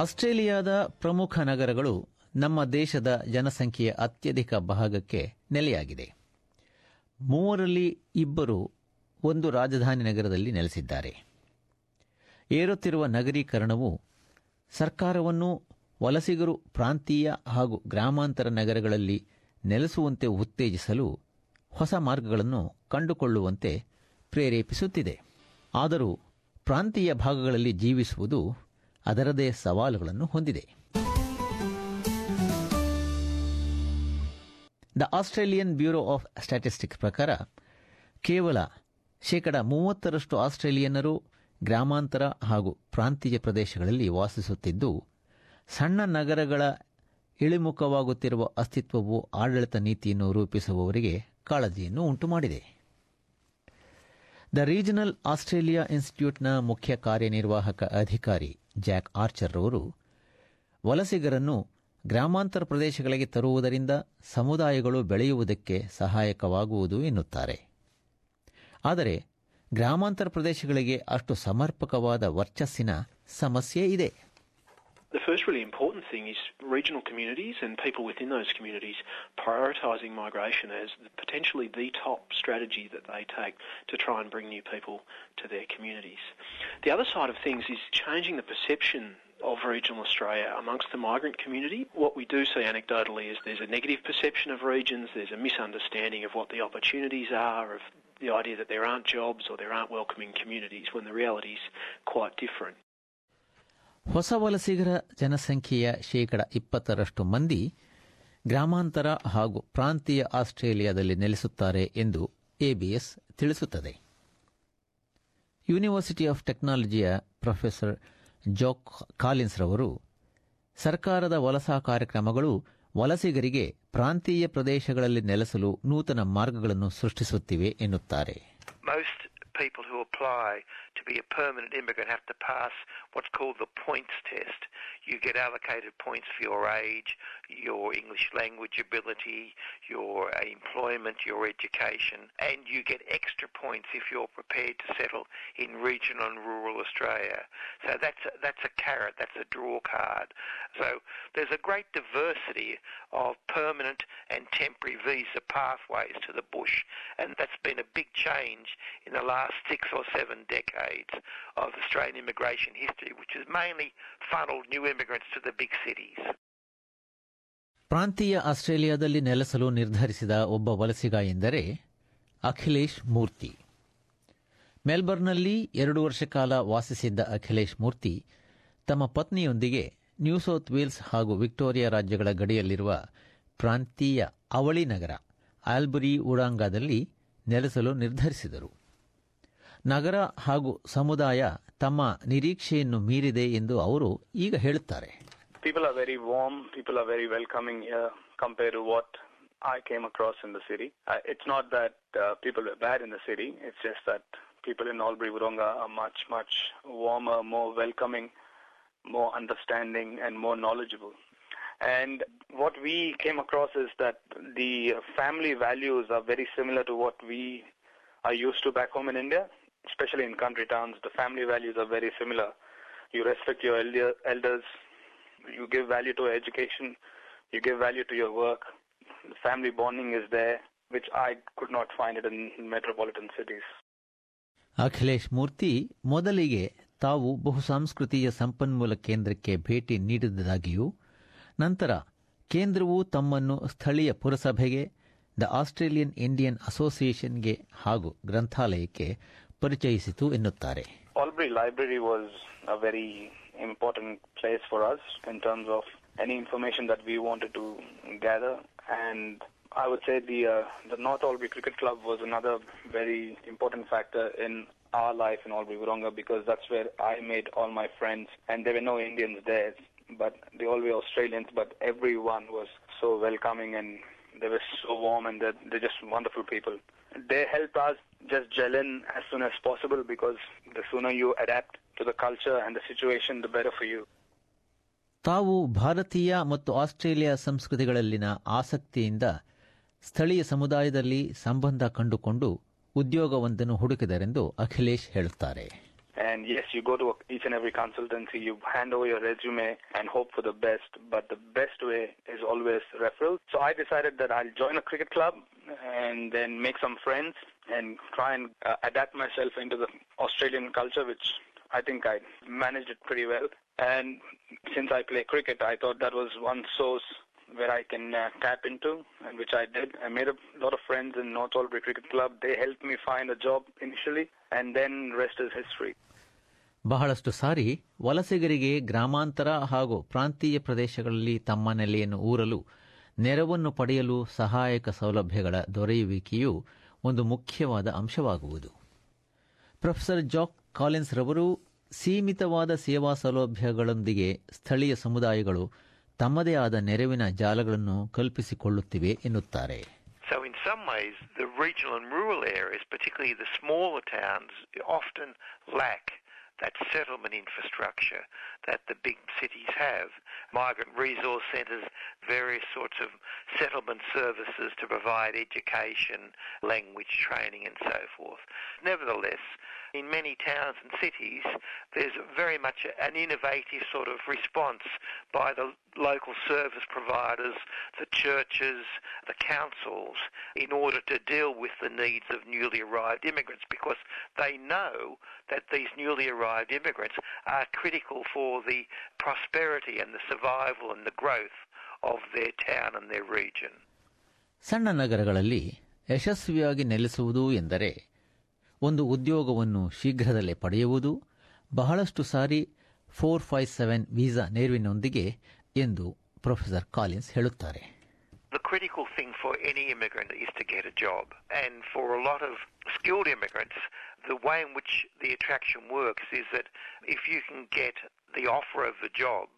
ಆಸ್ಟ್ರೇಲಿಯಾದ ಪ್ರಮುಖ ನಗರಗಳು ನಮ್ಮ ದೇಶದ ಜನಸಂಖ್ಯೆಯ ಅತ್ಯಧಿಕ ಭಾಗಕ್ಕೆ ನೆಲೆಯಾಗಿದೆ. ಮೂವರಲ್ಲಿ ಇಬ್ಬರು ಒಂದು ರಾಜಧಾನಿ ನಗರದಲ್ಲಿ ನೆಲೆಸಿದ್ದಾರೆ. ಏರುತ್ತಿರುವ ನಗರೀಕರಣವು ಸರ್ಕಾರವನ್ನು ವಲಸಿಗರು ಪ್ರಾಂತೀಯ ಹಾಗೂ ಗ್ರಾಮಾಂತರ ನಗರಗಳಲ್ಲಿ ನೆಲೆಸುವಂತೆ ಉತ್ತೇಜಿಸಲು ಹೊಸ ಮಾರ್ಗಗಳನ್ನು ಕಂಡುಕೊಳ್ಳುವಂತೆ ಪ್ರೇರೇಪಿಸುತ್ತಿದೆ. ಆದರೂ ಪ್ರಾಂತೀಯ ಭಾಗಗಳಲ್ಲಿ ಜೀವಿಸುವುದು ಅದರದೇ ಸವಾಲುಗಳನ್ನು ಹೊಂದಿದೆ. The Australian bureau of statistics ಪ್ರಕಾರ ಕೇವಲ ಶೇಕಡ ಮೂವತ್ತರಷ್ಟು ಆಸ್ಟ್ರೇಲಿಯನ್ನರು ಗ್ರಾಮಾಂತರ ಹಾಗೂ ಪ್ರಾಂತೀಯ ಪ್ರದೇಶಗಳಲ್ಲಿ ವಾಸಿಸುತ್ತಿದ್ದು, ಸಣ್ಣ ನಗರಗಳ ಇಳಿಮುಖವಾಗುತ್ತಿರುವ ಅಸ್ತಿತ್ವವು ಆಡಳಿತ ನೀತಿಯನ್ನು ರೂಪಿಸುವವರಿಗೆ ಕಾಳಜಿಯನ್ನು ಉಂಟುಮಾಡಿದೆ. ದ ರೀಜನಲ್ ಆಸ್ಟ್ರೇಲಿಯಾ ಇನ್ಸ್ಟಿಟ್ಯೂಟ್ನ ಮುಖ್ಯ ಕಾರ್ಯನಿರ್ವಾಹಕ ಅಧಿಕಾರಿ ಜಾಕ್ ಆರ್ಚರ್ ಅವರು ವಲಸಿಗರನ್ನು ಗ್ರಾಮಾಂತರ ಪ್ರದೇಶಗಳಿಗೆ ತರುವುದರಿಂದ ಸಮುದಾಯಗಳು ಬೆಳೆಯುವುದಕ್ಕೆ ಸಹಾಯಕವಾಗುವುದು ಎನ್ನುತ್ತಾರೆ. ಆದರೆ ಗ್ರಾಮಾಂತರ ಪ್ರದೇಶಗಳಿಗೆ ಅಷ್ಟು ಸಮರ್ಪಕವಾದ ವರ್ಚಸ್ಸಿನ ಸಮಸ್ಯೆ ಇದೆ. The first really important thing is regional communities and people within those communities prioritising migration as potentially the top strategy that they take to try and bring new people to their communities. The other side of things is changing the perception of regional Australia amongst the migrant community. What we do see anecdotally is there's a negative perception of regions, there's a misunderstanding of what the opportunities are, of the idea that there aren't jobs or there aren't welcoming communities when the reality is quite different. ಹೊಸ ವಲಸಿಗರ ಜನಸಂಖ್ಯೆಯ ಶೇಕಡ ಇಪ್ಪತ್ತರಷ್ಟು ಮಂದಿ ಗ್ರಾಮಾಂತರ ಹಾಗೂ ಪ್ರಾಂತೀಯ ಆಸ್ಟ್ರೇಲಿಯಾದಲ್ಲಿ ನೆಲೆಸುತ್ತಾರೆ ಎಂದು ಎಬಿಎಸ್ ತಿಳಿಸುತ್ತದೆ. ಯೂನಿವರ್ಸಿಟಿ ಆಫ್ ಟೆಕ್ನಾಲಜಿಯ ಪ್ರೊಫೆಸರ್ ಜೋಕ್ ಕಾಲಿನ್ಸ್ ರವರು, ಸರ್ಕಾರದ ವಲಸಾ ಕಾರ್ಯಕ್ರಮಗಳು ವಲಸಿಗರಿಗೆ ಪ್ರಾಂತೀಯ ಪ್ರದೇಶಗಳಲ್ಲಿ ನೆಲೆಸಲು ನೂತನ ಮಾರ್ಗಗಳನ್ನು ಸೃಷ್ಟಿಸುತ್ತಿವೆ ಎನ್ನುತ್ತಾರೆ. People who apply to be a permanent immigrant have to pass what's called the points test. You get allocated points for your age, your English language ability, your employment, your education, and you get extra points if you're prepared to settle in regional and rural Australia. So that's a, that's a carrot, that's a draw card. So there's a great diversity of permanent and temporary visa pathways to the bush, and that's been a big change in the last six or seven decades of Australian immigration history, which has mainly funneled new immigrants to the big cities. ಪ್ರಾಂತೀಯ ಆಸ್ಟ್ರೇಲಿಯಾದಲ್ಲಿ ನೆಲೆಸಲು ನಿರ್ಧರಿಸಿದ ಒಬ್ಬ ವಲಸಿಗ ಎಂದರೆ ಅಖಿಲೇಶ್ ಮೂರ್ತಿ ಮೆಲ್ಬರ್ನ್ನಲ್ಲಿ ಎರಡು ವರ್ಷ ಕಾಲ ವಾಸಿಸಿದ್ದ ಅಖಿಲೇಶ್ ಮೂರ್ತಿ ತಮ್ಮ ಪತ್ನಿಯೊಂದಿಗೆ ನ್ಯೂ ಸೌತ್ ವೇಲ್ಸ್ ಹಾಗೂ ವಿಕ್ಟೋರಿಯಾ ರಾಜ್ಯಗಳ ಗಡಿಯಲ್ಲಿರುವ ಪ್ರಾಂತೀಯ ಅವಳಿ ನಗರ ಆಲ್ಬರಿ ಉಡಾಂಗದಲ್ಲಿ ನೆಲೆಸಲು ನಿರ್ಧರಿಸಿದರು ನಗರ ಹಾಗೂ ಸಮುದಾಯ ತಮ್ಮ ನಿರೀಕ್ಷೆಯನ್ನು ಮೀರಿದೆ ಎಂದು ಅವರು ಈಗ ಹೇಳುತ್ತಾರೆ People are very warm. People are very welcoming here compared to what I came across in the city. Uh, it's not that uh, people were bad in the city. It's just that people in Albury Wurunga are much, much warmer, more welcoming, more understanding. And what we came across is that the family values are very similar to what we are used to back home in India, especially in country towns. The family values are very similar. You respect your elder, elders, you give value to education, you give value to your work. The family bonding is there, which I could not find it in metropolitan cities. Akhilesh ಮೂರ್ತಿ ಮೊದಲಿಗೆ ತಾವು ಬಹುಸಾಂಸ್ಕೃತಿಯ ಸಂಪನ್ಮೂಲ ಕೇಂದ್ರಕ್ಕೆ ಭೇಟಿ ನೀಡಿದ್ದಾಗಿಯೂ ನಂತರ ಕೇಂದ್ರವು ತಮ್ಮನ್ನು ಸ್ಥಳೀಯ ಪುರಸಭೆಗೆ ದ ಆಸ್ಟ್ರೇಲಿಯನ್ ಇಂಡಿಯನ್ ಅಸೋಸಿಯೇಷನ್ಗೆ ಹಾಗೂ ಗ್ರಂಥಾಲಯಕ್ಕೆ ಪರಿಚಯಿಸಿತು ಎನ್ನುತ್ತಾರೆ important place for us in terms of any information that we wanted to gather. And I would say the uh, the North Albury Cricket Club was another very important factor in our life in Albury Wurunga because that's where I made all my friends. And there were no Indians there, but they all were Australians. But everyone was so welcoming and they were so warm and they're, they're just wonderful people. They helped us just gel in as soon as possible because the sooner you adapt to the culture and the situation, the better for you. ತಾವು ಭಾರತೀಯ ಮತ್ತು Australia ಸಂಸ್ಕೃತಿಗಳಲ್ಲಿನ ಆಸಕ್ತಿಯಿಂದ ಸ್ಥಳೀಯ ಸಮುದಾಯದಲ್ಲಿ ಸಂಬಂಧ ಕಂಡುಕೊಂಡು ಉದ್ಯೋಗವೊಂದನ್ನು ಹುಡುಕಿದರೆಂದು ಅಖಿಲೇಶ್ ಹೇಳುತ್ತಾರೆ And yes, you go to each and every consultancy, you hand over your resume and hope for the best, but the best way is always referral. So I decided that I'll join a cricket club and then make some friends and try and uh, adapt myself into the Australian culture, which I think I managed it pretty well. And since I play cricket, I thought that was one source where I can uh, tap into, and which I did. I made a lot of friends in North Albury Cricket Club. They helped me find a job initially, and then rest is history. ಬಹಳಷ್ಟು ಸಾರಿ ವಲಸಿಗರಿಗೆ ಗ್ರಾಮಾಂತರ ಹಾಗೂ ಪ್ರಾಂತೀಯ ಪ್ರದೇಶಗಳಲ್ಲಿ ತಮ್ಮ ನೆಲೆಯನ್ನು ಊರಲು ನೆರವನ್ನು ಪಡೆಯಲು ಸಹಾಯಕ ಸೌಲಭ್ಯಗಳ ದೊರೆಯುವಿಕೆಯು ಒಂದು ಮುಖ್ಯವಾದ ಅಂಶವಾಗುವುದು. ಪ್ರೊಫೆಸರ್ ಜಾಕ್ ಕಾಲಿನ್ಸ್ ರವರು ಸೀಮಿತವಾದ ಸೇವಾ ಸೌಲಭ್ಯಗಳೊಂದಿಗೆ ಸ್ಥಳೀಯ ಸಮುದಾಯಗಳು ತಮ್ಮದೇ ಆದ ನೆರವಿನ ಜಾಲಗಳನ್ನು ಕಲ್ಪಿಸಿಕೊಳ್ಳುತ್ತಿವೆ ಎನ್ನುತ್ತಾರೆ. So in some ways, the regional and rural areas, particularly the smaller towns, often lack that settlement infrastructure that the big cities have. Migrant resource centres, various sorts of settlement services to provide education, language training and so forth. Nevertheless, in many towns and cities, there's very much an innovative sort of response by the local service providers, the churches, the councils, in order to deal with the needs of newly arrived immigrants because they know that these newly arrived immigrants are critical for the prosperity and the survival and the growth of their town and their region. ಸಣ್ಣ ನಗರಗಳಲ್ಲಿ ಯಶಸ್ವಿಯಾಗಿ ನೆಲೆಸುವುದು ಎಂದರೆ ಒಂದು ಉದ್ಯೋಗವನ್ನು ಶೀಘ್ರದಲ್ಲೇ ಪಡೆಯುವುದು ಬಹಳಷ್ಟು ಸಾರಿ ಫೋರ್ ಫೈವ್ ಸೆವೆನ್ ವೀಸಾ ನೆರವಿನೊಂದಿಗೆ ಎಂದು ಪ್ರೊಫೆಸರ್ ಕಾಲಿನ್ಸ್ ಹೇಳುತ್ತಾರೆ The critical thing for any immigrant is to get a job. And for a lot of skilled immigrants, the way in which the attraction works is that if you can get the offer of the job,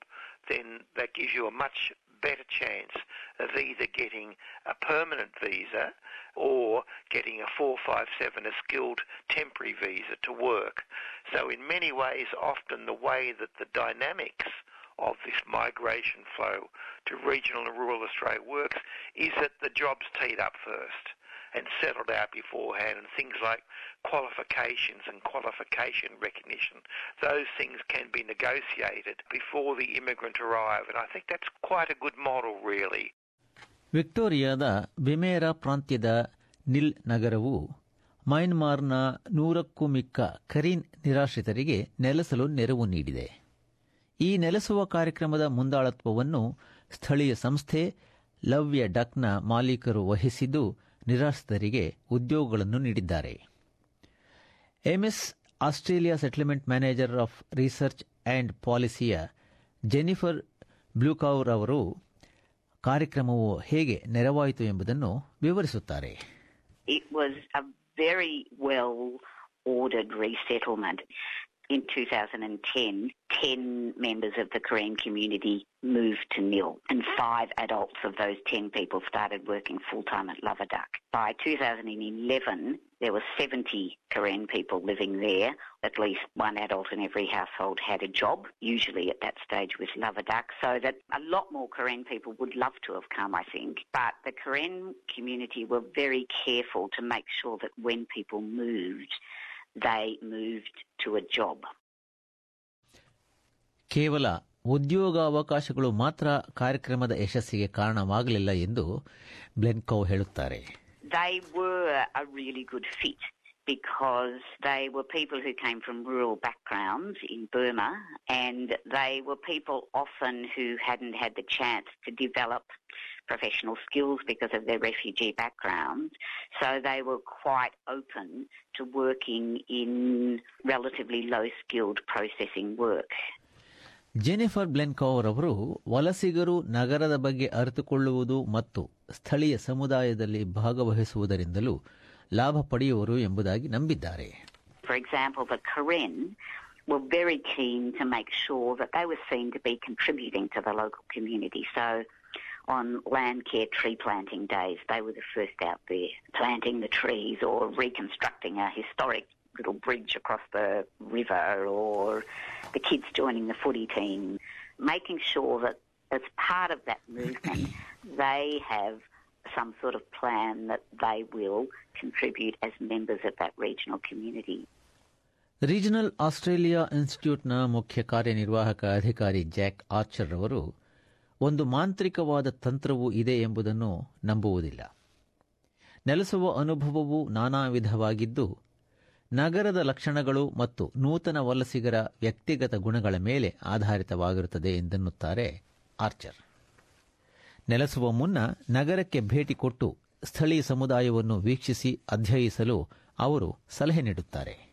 then that gives you a much better chance of either getting a permanent visa or getting a 457, a skilled temporary visa to work. So in many ways, often the way that the dynamics of this migration flow to regional and rural Australia works is that the job's teed up first and settled out beforehand and things like qualifications and qualification recognition, those things can be negotiated before the immigrant arrive and I think that's quite a good model really. ವಿಕ್ಟೋರಿಯಾದ Wimmera ಪ್ರಾಂತ್ಯದ Nhill ನಗರವು ಮಯನ್ಮಾರ್ನ ನೂರಕ್ಕೂ ಮಿಕ್ಕ ಕರೀನ್ ನಿರಾಶ್ರಿತರಿಗೆ ನೆಲೆಸಲು ನೆರವು ನೀಡಿದೆ ಈ ನೆಲೆಸುವ ಕಾರ್ಯಕ್ರಮದ ಮುಂದಾಳತ್ವವನ್ನು ಸ್ಥಳೀಯ ಸಂಸ್ಥೆ ಲವ್ಯ ಡಕ್ನ ಮಾಲೀಕರು ವಹಿಸಿದ್ದು ನಿರಾಶ್ರಿತರಿಗೆ ಉದ್ಯೋಗಗಳನ್ನು ನೀಡಿದ್ದಾರೆ MS Australia settlement manager of research and ಪಾಲಿಸಿಯ ಜೆನಿಫರ್ ಬ್ಲೂಕೌರ್ ಅವರು ಕಾರ್ಯಕ್ರಮವು ಹೇಗೆ ನೆರವಾಯಿತು ಎಂಬುದನ್ನು ವಿವರಿಸುತ್ತಾರೆ It was a very well ordered resettlement. In 2010, 10 members of the Korean community moved to NIL, and five adults of those 10 people started working full time at Loverduck. By 2011, there were 70 Korean people living there. At least one adult in every household had a job, usually at that stage with Loverduck, so that a lot more Korean people would love to have come, I think. But the Korean community were very careful to make sure that when people moved, they moved to a job. ಕೇವಲ ಉದ್ಯೋಗಾವಕಾಶಗಳು ಮಾತ್ರ ಕಾರ್ಯಕ್ರಮದ ಯಶಸ್ಸಿಗೆ ಕಾರಣವಾಗಲಿಲ್ಲ ಎಂದು ಬ್ಲೆನ್ಕೌ ಹೇಳುತ್ತಾರೆ They were a really good fit because they were people who came from rural backgrounds in Burma and they were people often who hadn't had the chance to develop professional skills because of their refugee backgrounds. So they were quite open to working in relatively low skilled processing work. Jennifer ಬ್ಲೆನ್ಕೌರ್ ಅವರು ವಲಸಿಗರು ನಗರದ ಬಗ್ಗೆ ಅರಿತುಕೊಳ್ಳುವುದು ಮತ್ತು ಸ್ಥಳೀಯ ಸಮುದಾಯದಲ್ಲಿ ಭಾಗವಹಿಸುವುದರಿಂದಲೂ ಲಾಭ ಪಡೆಯುವರು ಎಂಬುದಾಗಿ ನಂಬಿದ್ದಾರೆ For example, the Karen were very keen to make sure that they were seen to be contributing to the local community. So on land care tree planting days, they were the first out there planting the trees or reconstructing a historic little bridge across the river or the kids joining the footy team, making sure that as part of that movement, they have some sort of plan that they will contribute as members of that regional community. Regional Australia ಇನ್ಸ್ಟಿಟ್ಯೂಟ್ನ ಮುಖ್ಯ ಕಾರ್ಯನಿರ್ವಾಹಕ ಅಧಿಕಾರಿ Jack archer ಅವರು ಒಂದು ಮಾಂತ್ರಿಕವಾದ ತಂತ್ರವೂ ಇದೆ ಎಂಬುದನ್ನು ನಂಬುವುದಿಲ್ಲ. ನೆಲೆಸುವ ಅನುಭವವು ನಾನಾ ವಿಧವಾಗಿದ್ದು ನಗರದ ಲಕ್ಷಣಗಳು ಮತ್ತು ನೂತನ ವಲಸಿಗರ ವ್ಯಕ್ತಿಗತ ಗುಣಗಳ ಮೇಲೆ ಆಧಾರಿತವಾಗಿರುತ್ತದೆ ಎಂದೆನ್ನುತ್ತಾರೆ ಆರ್ಚರ್. ನೆಲೆಸುವ ಮುನ್ನ ನಗರಕ್ಕೆ ಭೇಟಿ ಕೊಟ್ಟು ಸ್ಥಳೀಯ ಸಮುದಾಯವನ್ನು ವೀಕ್ಷಿಸಿ ಅಧ್ಯಯಿಸಲು ಅವರು ಸಲಹೆ ನೀಡುತ್ತಾರೆ.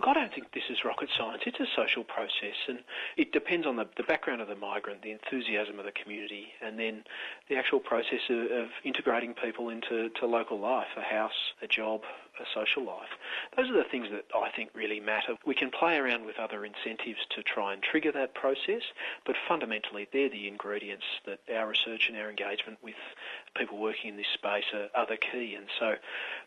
Look, I don't think this is rocket science. It's a social process, and it depends on the, the background of the migrant, the enthusiasm of the community, and then the actual process of, of integrating people into to local life, a house, a job, a social life. Those are the things that I think really matter. We can play around with other incentives to try and trigger that process, but fundamentally, they're the ingredients that our research and our engagement with people working in this space are, are the key. And so,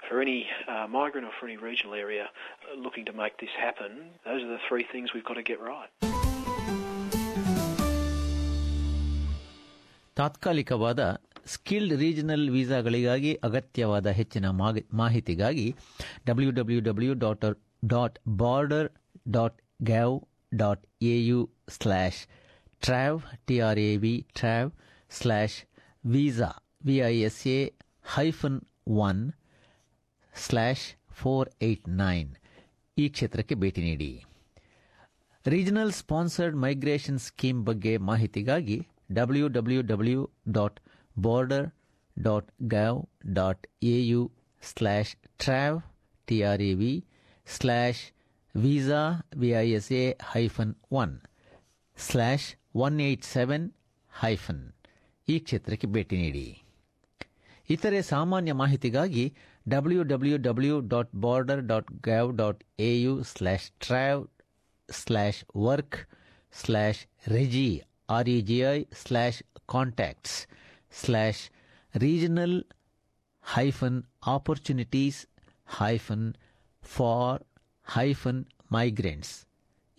for any uh, migrant or for any regional area uh, looking to make this happen, those are the three things we've got to get right. ತಾತ್ಕಾಲಿಕವಾದ skilled regional ವೀಸಾಗಳಿಗಾಗಿ ಅಗತ್ಯವಾದ ಹೆಚ್ಚಿನ ಮಾಗಿ- ಮಾಹಿತಿಗಾಗಿ W W W dot dot border dot gov dot AU slash trav TR A V trav slash visa VISA hyphen one slash four eight nine ಈ ಕ್ಷೇತ್ರಕ್ಕೆ ಭೇಟಿ ನೀಡಿ. Regional sponsored migration scheme ಬಗ್ಗೆ ಮಾಹಿತಿಗಾಗಿ W W W dot border dot gov dot AU slash trav A V slash visa VISA hyphen one slash one eight seven hyphen ಈ ಕ್ಷೇತ್ರಕ್ಕೆ ಭೇಟಿ ನೀಡಿ. ಇತರೆ ಸಾಮಾನ್ಯ ಮಾಹಿತಿಗಾಗಿ W W W dot border dot gov dot AU slash trav slash work slash regi R E G I slash contacts slash regional hyphen opportunities hyphen for hyphen migrants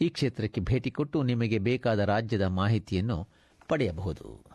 ಈ ಕ್ಷೇತ್ರಕ್ಕೆ ಭೇಟಿ ಕೊಟ್ಟು ನಿಮಗೆ ಬೇಕಾದ ರಾಜ್ಯದ ಮಾಹಿತಿಯನ್ನು ಪಡೆಯಬಹುದು.